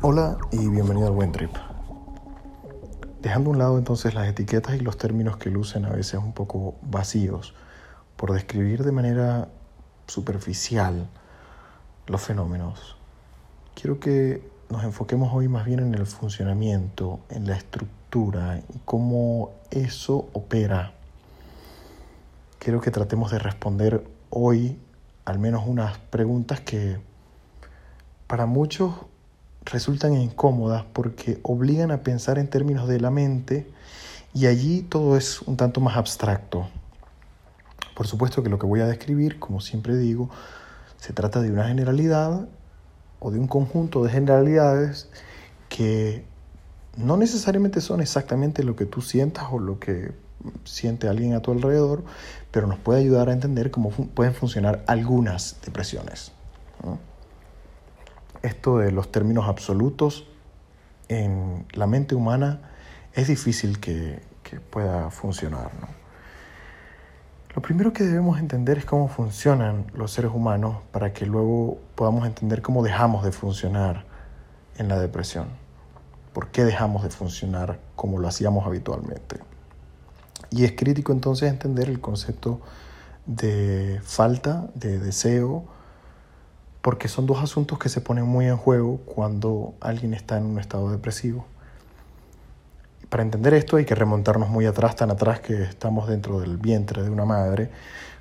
Hola y bienvenido al Buen Trip. Dejando a un lado entonces las etiquetas y los términos que lucen a veces un poco vacíos por describir de manera superficial los fenómenos, quiero que nos enfoquemos hoy más bien en el funcionamiento, en la estructura y cómo eso opera. Quiero que tratemos de responder hoy al menos unas preguntas que para muchos resultan incómodas porque obligan a pensar en términos de la mente y allí todo es un tanto más abstracto. Por supuesto que lo que voy a describir, como siempre digo, se trata de una generalidad o de un conjunto de generalidades que no necesariamente son exactamente lo que tú sientas o lo que siente alguien a tu alrededor, pero nos puede ayudar a entender cómo pueden funcionar algunas depresiones. Esto de los términos absolutos en la mente humana es difícil que, que pueda funcionar. Lo primero que debemos entender es cómo funcionan los seres humanos para que luego podamos entender cómo dejamos de funcionar en la depresión. ¿Por qué dejamos de funcionar como lo hacíamos habitualmente? Y es crítico entonces entender el concepto de falta, de deseo, porque son dos asuntos que se ponen muy en juego cuando alguien está en un estado depresivo. Para entender esto hay que remontarnos muy atrás, tan atrás que estamos dentro del vientre de una madre,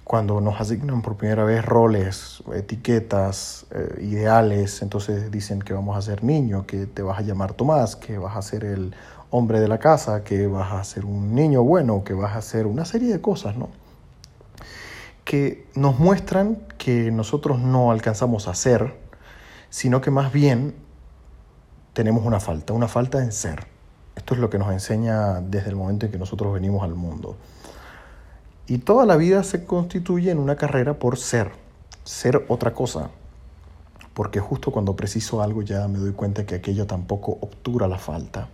cuando nos asignan por primera vez roles, etiquetas, eh, ideales, entonces dicen que vamos a ser niño, que te vas a llamar Tomás, que vas a ser el hombre de la casa, que vas a ser un niño bueno, que vas a ser una serie de cosas, ¿no? Que nos muestran que nosotros no alcanzamos a ser, sino que más bien tenemos una falta, una falta en ser. Esto es lo que nos enseña desde el momento en que nosotros venimos al mundo. Y toda la vida se constituye en una carrera por ser, ser otra cosa. Porque justo cuando preciso algo ya me doy cuenta que aquello tampoco obtura la falta.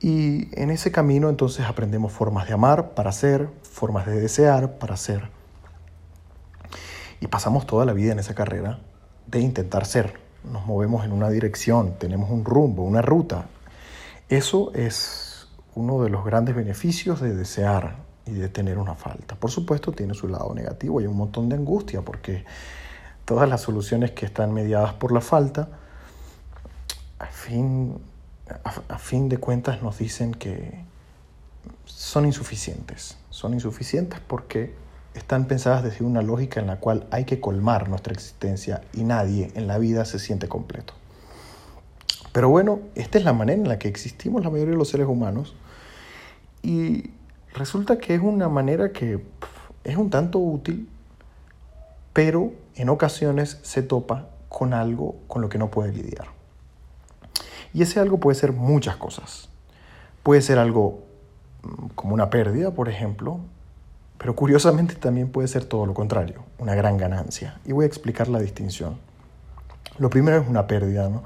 Y en ese camino entonces aprendemos formas de amar para ser, formas de desear para ser. Y pasamos toda la vida en esa carrera de intentar ser. Nos movemos en una dirección, tenemos un rumbo, una ruta, eso es uno de los grandes beneficios de desear y de tener una falta. Por supuesto, tiene su lado negativo, hay un montón de angustia porque todas las soluciones que están mediadas por la falta, a fin, a, fin de cuentas nos dicen que son insuficientes. Son insuficientes porque están pensadas desde una lógica en la cual hay que colmar nuestra existencia y nadie en la vida se siente completo. Pero bueno, esta es la manera en la que existimos la mayoría de los seres humanos y resulta que es una manera que es un tanto útil, pero en ocasiones se topa con algo con lo que no puede lidiar. Y ese algo puede ser muchas cosas. Puede ser algo mm, como una pérdida, por ejemplo, pero curiosamente también puede ser todo lo contrario, una gran ganancia. Y voy a explicar la distinción. Lo primero es una pérdida, ¿no?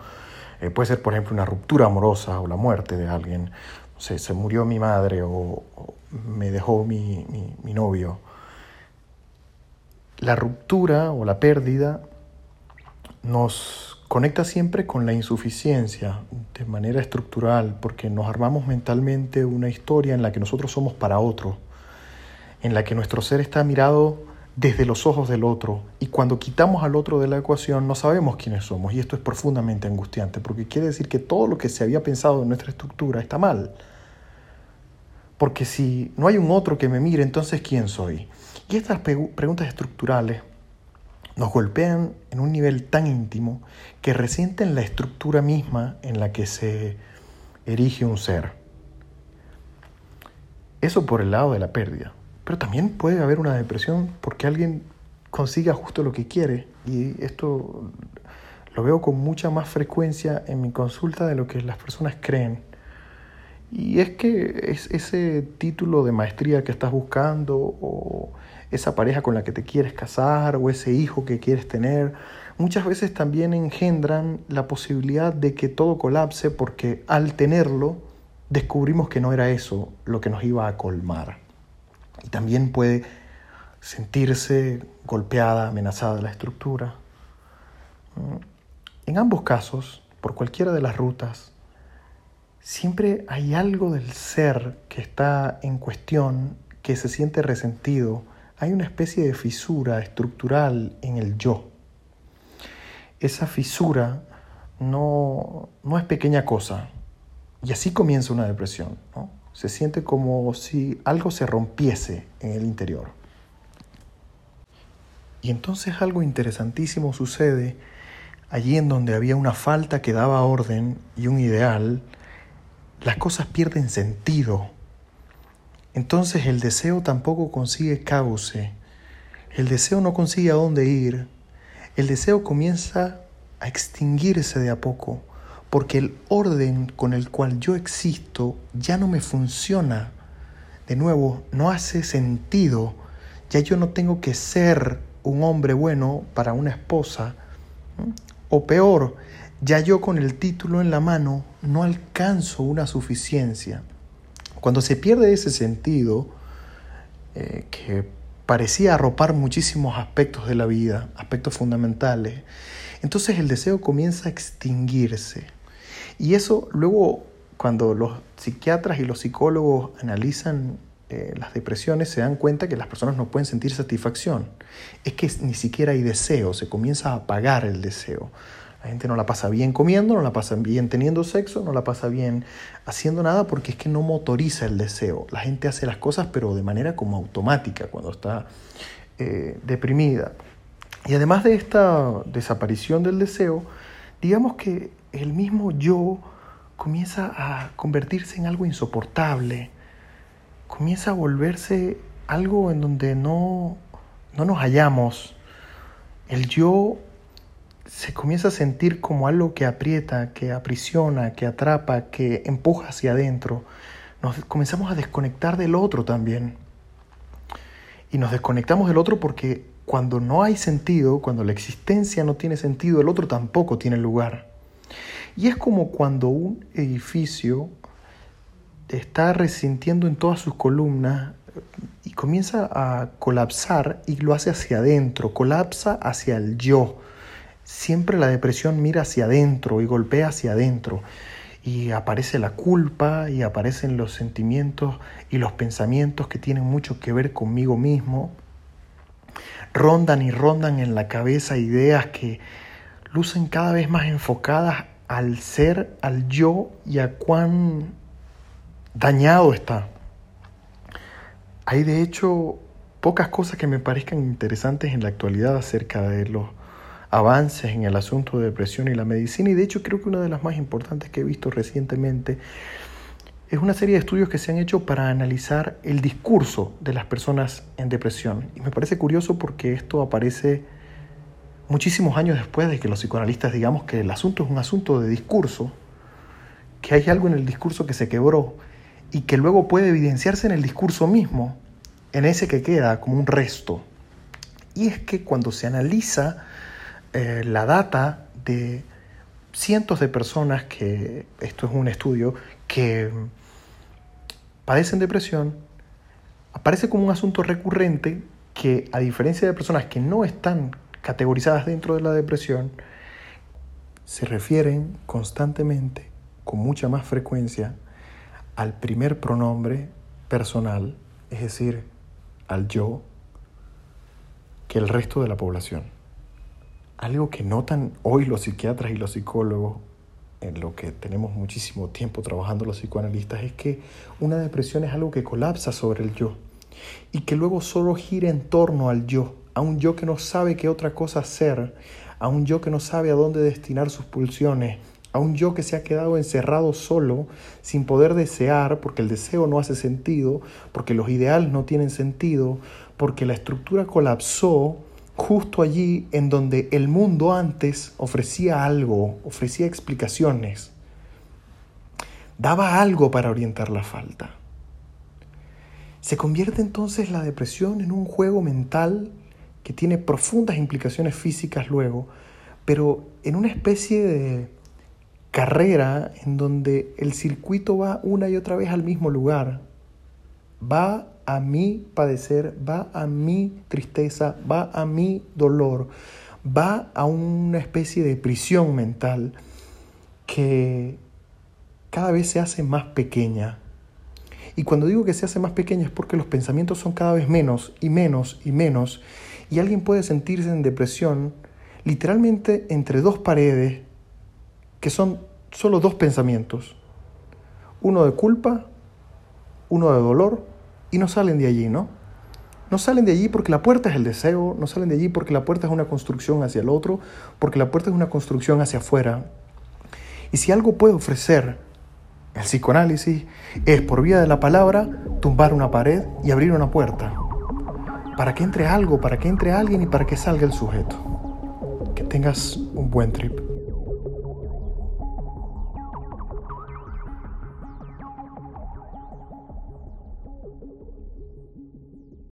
Eh, puede ser, por ejemplo, una ruptura amorosa o la muerte de alguien. se murió mi madre o, me dejó mi, mi novio. La ruptura o la pérdida nos conecta siempre con la insuficiencia de manera estructural, porque nos armamos mentalmente una historia en la que nosotros somos para otro, en la que nuestro ser está mirado desde los ojos del otro y cuando quitamos al otro de la ecuación no sabemos quiénes somos y esto es profundamente angustiante porque quiere decir que todo lo que se había pensado en nuestra estructura está mal. Porque si no hay un otro que me mire, entonces ¿quién soy? Y estas preguntas estructurales nos golpean en un nivel tan íntimo que resienten la estructura misma en la que se erige un ser. Eso por el lado de la pérdida. Pero también puede haber una depresión porque alguien consiga justo lo que quiere. Y esto lo veo con mucha más frecuencia en mi consulta de lo que las personas creen. Y es que es ese título de maestría que estás buscando, o esa pareja con la que te quieres casar, o ese hijo que quieres tener, muchas veces también engendran la posibilidad de que todo colapse porque al tenerlo descubrimos que no era eso lo que nos iba a colmar y también puede sentirse golpeada, amenazada la estructura. Mm. En ambos casos por cualquiera de las rutas, siempre hay algo del ser que está en cuestión, que se siente resentido. Hay una especie de fisura estructural en el yo. Esa fisura no, no es pequeña cosa. Y así comienza una depresión. Se siente como si algo se rompiese en el interior. Y entonces algo interesantísimo sucede allí en donde había una falta que daba orden y un ideal, las cosas pierden sentido. Entonces el deseo tampoco consigue cauce, el deseo no consigue a dónde ir, el deseo comienza a extinguirse de a poco, porque el orden con el cual yo existo ya no me funciona. De nuevo, no hace sentido, ya yo no tengo que ser un hombre bueno para una esposa, o peor, ya yo con el título en la mano no alcanzo una suficiencia. Cuando se pierde ese sentido, eh, que parecía arropar muchísimos aspectos de la vida, aspectos fundamentales, entonces el deseo comienza a extinguirse. Y eso luego, cuando los psiquiatras y los psicólogos analizan eh, las depresiones, se dan cuenta que las personas no pueden sentir satisfacción. Es que ni siquiera hay deseo, se comienza a apagar el deseo. La gente no la pasa bien comiendo, no la pasa bien teniendo sexo, no la pasa bien haciendo nada porque es que no motoriza el deseo. La gente hace las cosas pero de manera como automática cuando está eh, deprimida. Y además de esta desaparición del deseo, digamos que el mismo yo comienza a convertirse en algo insoportable, comienza a volverse algo en donde no, no nos hallamos. El yo se comienza a sentir como algo que aprieta, que aprisiona, que atrapa, que empuja hacia adentro. Nos comenzamos a desconectar del otro también. Y nos desconectamos del otro porque cuando no hay sentido, cuando la existencia no tiene sentido, el otro tampoco tiene lugar. Y es como cuando un edificio está resintiendo en todas sus columnas y comienza a colapsar y lo hace hacia adentro, colapsa hacia el yo Siempre la depresión mira hacia adentro y golpea hacia adentro. Y aparece la culpa y aparecen los sentimientos y los pensamientos que tienen mucho que ver conmigo mismo. Rondan y rondan en la cabeza ideas que lucen cada vez más enfocadas al ser, al yo y a cuán dañado está. Hay de hecho pocas cosas que me parezcan interesantes en la actualidad acerca de los avances en el asunto de depresión y la medicina y de hecho creo que una de las más importantes que he visto recientemente es una serie de estudios que se han hecho para analizar el discurso de las personas en depresión. Y me parece curioso porque esto aparece muchísimos años después de que los psicoanalistas digamos que el asunto es un asunto de discurso, que hay algo en el discurso que se quebró y que luego puede evidenciarse en el discurso mismo, en ese que queda como un resto. Y es que cuando se analiza eh, la data de cientos de personas que, esto es un estudio, que padecen depresión, aparece como un asunto recurrente que a diferencia de personas que no están categorizadas dentro de la depresión, se refieren constantemente, con mucha más frecuencia, al primer pronombre personal, es decir, al yo, que el resto de la población. Algo que notan hoy los psiquiatras y los psicólogos, en lo que tenemos muchísimo tiempo trabajando los psicoanalistas, es que una depresión es algo que colapsa sobre el yo y que luego solo gira en torno al yo, a un yo que no sabe qué otra cosa hacer, a un yo que no sabe a dónde destinar sus pulsiones, a un yo que se ha quedado encerrado solo, sin poder desear, porque el deseo no hace sentido, porque los ideales no tienen sentido, porque la estructura colapsó justo allí en donde el mundo antes ofrecía algo, ofrecía explicaciones, daba algo para orientar la falta. Se convierte entonces la depresión en un juego mental que tiene profundas implicaciones físicas luego, pero en una especie de carrera en donde el circuito va una y otra vez al mismo lugar, va a mi padecer, va a mi tristeza, va a mi dolor, va a una especie de prisión mental que cada vez se hace más pequeña. Y cuando digo que se hace más pequeña es porque los pensamientos son cada vez menos y menos y menos. Y alguien puede sentirse en depresión literalmente entre dos paredes que son solo dos pensamientos. Uno de culpa, uno de dolor, y no salen de allí, ¿no? No salen de allí porque la puerta es el deseo, no salen de allí porque la puerta es una construcción hacia el otro, porque la puerta es una construcción hacia afuera. Y si algo puede ofrecer el psicoanálisis es por vía de la palabra tumbar una pared y abrir una puerta. Para que entre algo, para que entre alguien y para que salga el sujeto. Que tengas un buen trip.